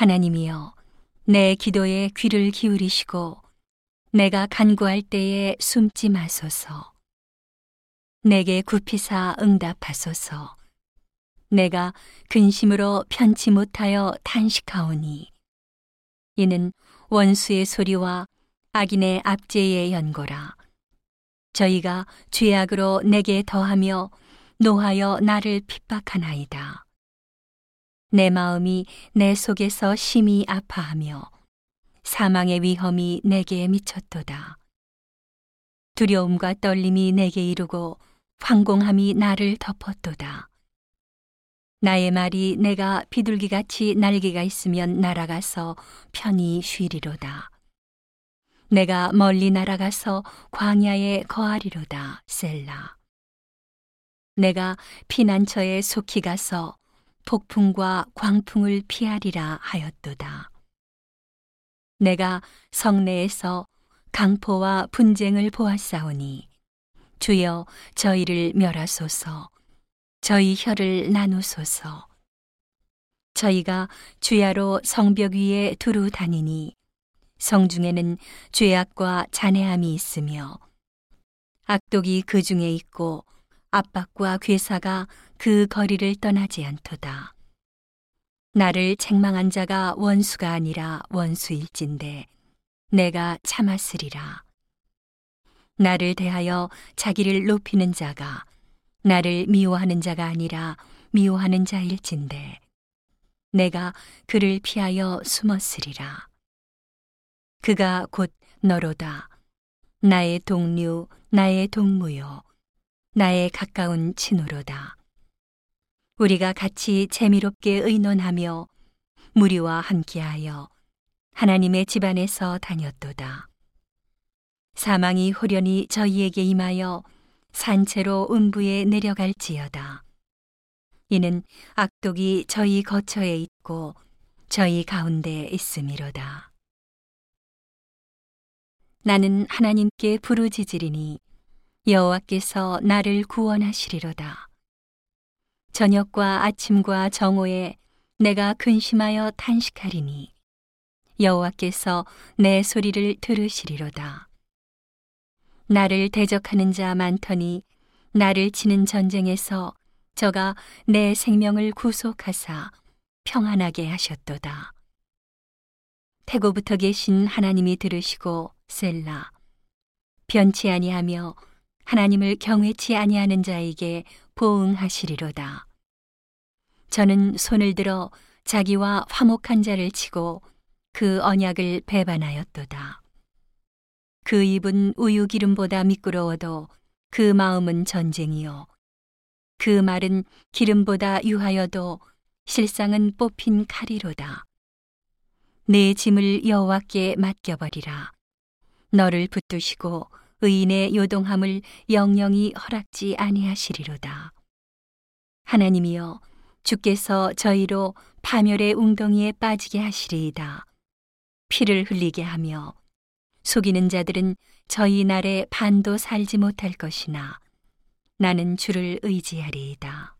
하나님이여, 내 기도에 귀를 기울이시고, 내가 간구할 때에 숨지 마소서. 내게 굽히사 응답하소서. 내가 근심으로 편치 못하여 탄식하오니. 이는 원수의 소리와 악인의 압제의 연고라. 저희가 죄악으로 내게 더하며 노하여 나를 핍박하나이다. 내 마음이 내 속에서 심히 아파하며 사망의 위험이 내게 미쳤도다. 두려움과 떨림이 내게 이르고 황공함이 나를 덮었도다. 나의 말이 내가 비둘기같이 날개가 있으면 날아가서 편히 쉬리로다. 내가 멀리 날아가서 광야에 거하리로다. 셀라. 내가 피난처에 속히 가서 폭풍과 광풍을 피하리라 하였도다. 내가 성내에서 강포와 분쟁을 보았사오니 주여 저희를 멸하소서 저희 혀를 나누소서 저희가 주야로 성벽 위에 두루 다니니 성 중에는 죄악과 잔해함이 있으며 악독이 그 중에 있고 압박과 괴사가 그 거리를 떠나지 않도다. 나를 책망한 자가 원수가 아니라 원수일진데 내가 참았으리라. 나를 대하여 자기를 높이는 자가 나를 미워하는 자가 아니라 미워하는 자일진데 내가 그를 피하여 숨었으리라. 그가 곧 너로다. 나의 동료, 나의 동무요. 나의 가까운 친우로다. 우리가 같이 재미롭게 의논하며 무리와 함께하여 하나님의 집안에서 다녔도다. 사망이 호련히 저희에게 임하여 산채로 음부에 내려갈지어다. 이는 악독이 저희 거처에 있고 저희 가운데 있음이로다. 나는 하나님께 부르짖으리니 여호와께서 나를 구원하시리로다. 저녁과 아침과 정오에 내가 근심하여 탄식하리니 여호와께서 내 소리를 들으시리로다. 나를 대적하는 자 많더니 나를 치는 전쟁에서 저가 내 생명을 구속하사 평안하게 하셨도다. 태고부터 계신 하나님이 들으시고 셀라 변치 아니하며 하나님을 경외치 아니하는 자에게 보응하시리로다. 저는 손을 들어 자기와 화목한 자를 치고 그 언약을 배반하였도다. 그 입은 우유 기름보다 미끄러워도 그 마음은 전쟁이요. 그 말은 기름보다 유하여도 실상은 뽑힌 칼이로다. 내 짐을 여호와께 맡겨버리라. 너를 붙드시고 의인의 요동함을 영영이 허락지 아니하시리로다. 하나님이여 주께서 저희로 파멸의 웅덩이에 빠지게 하시리이다. 피를 흘리게 하며 속이는 자들은 저희 날에 반도 살지 못할 것이나 나는 주를 의지하리이다.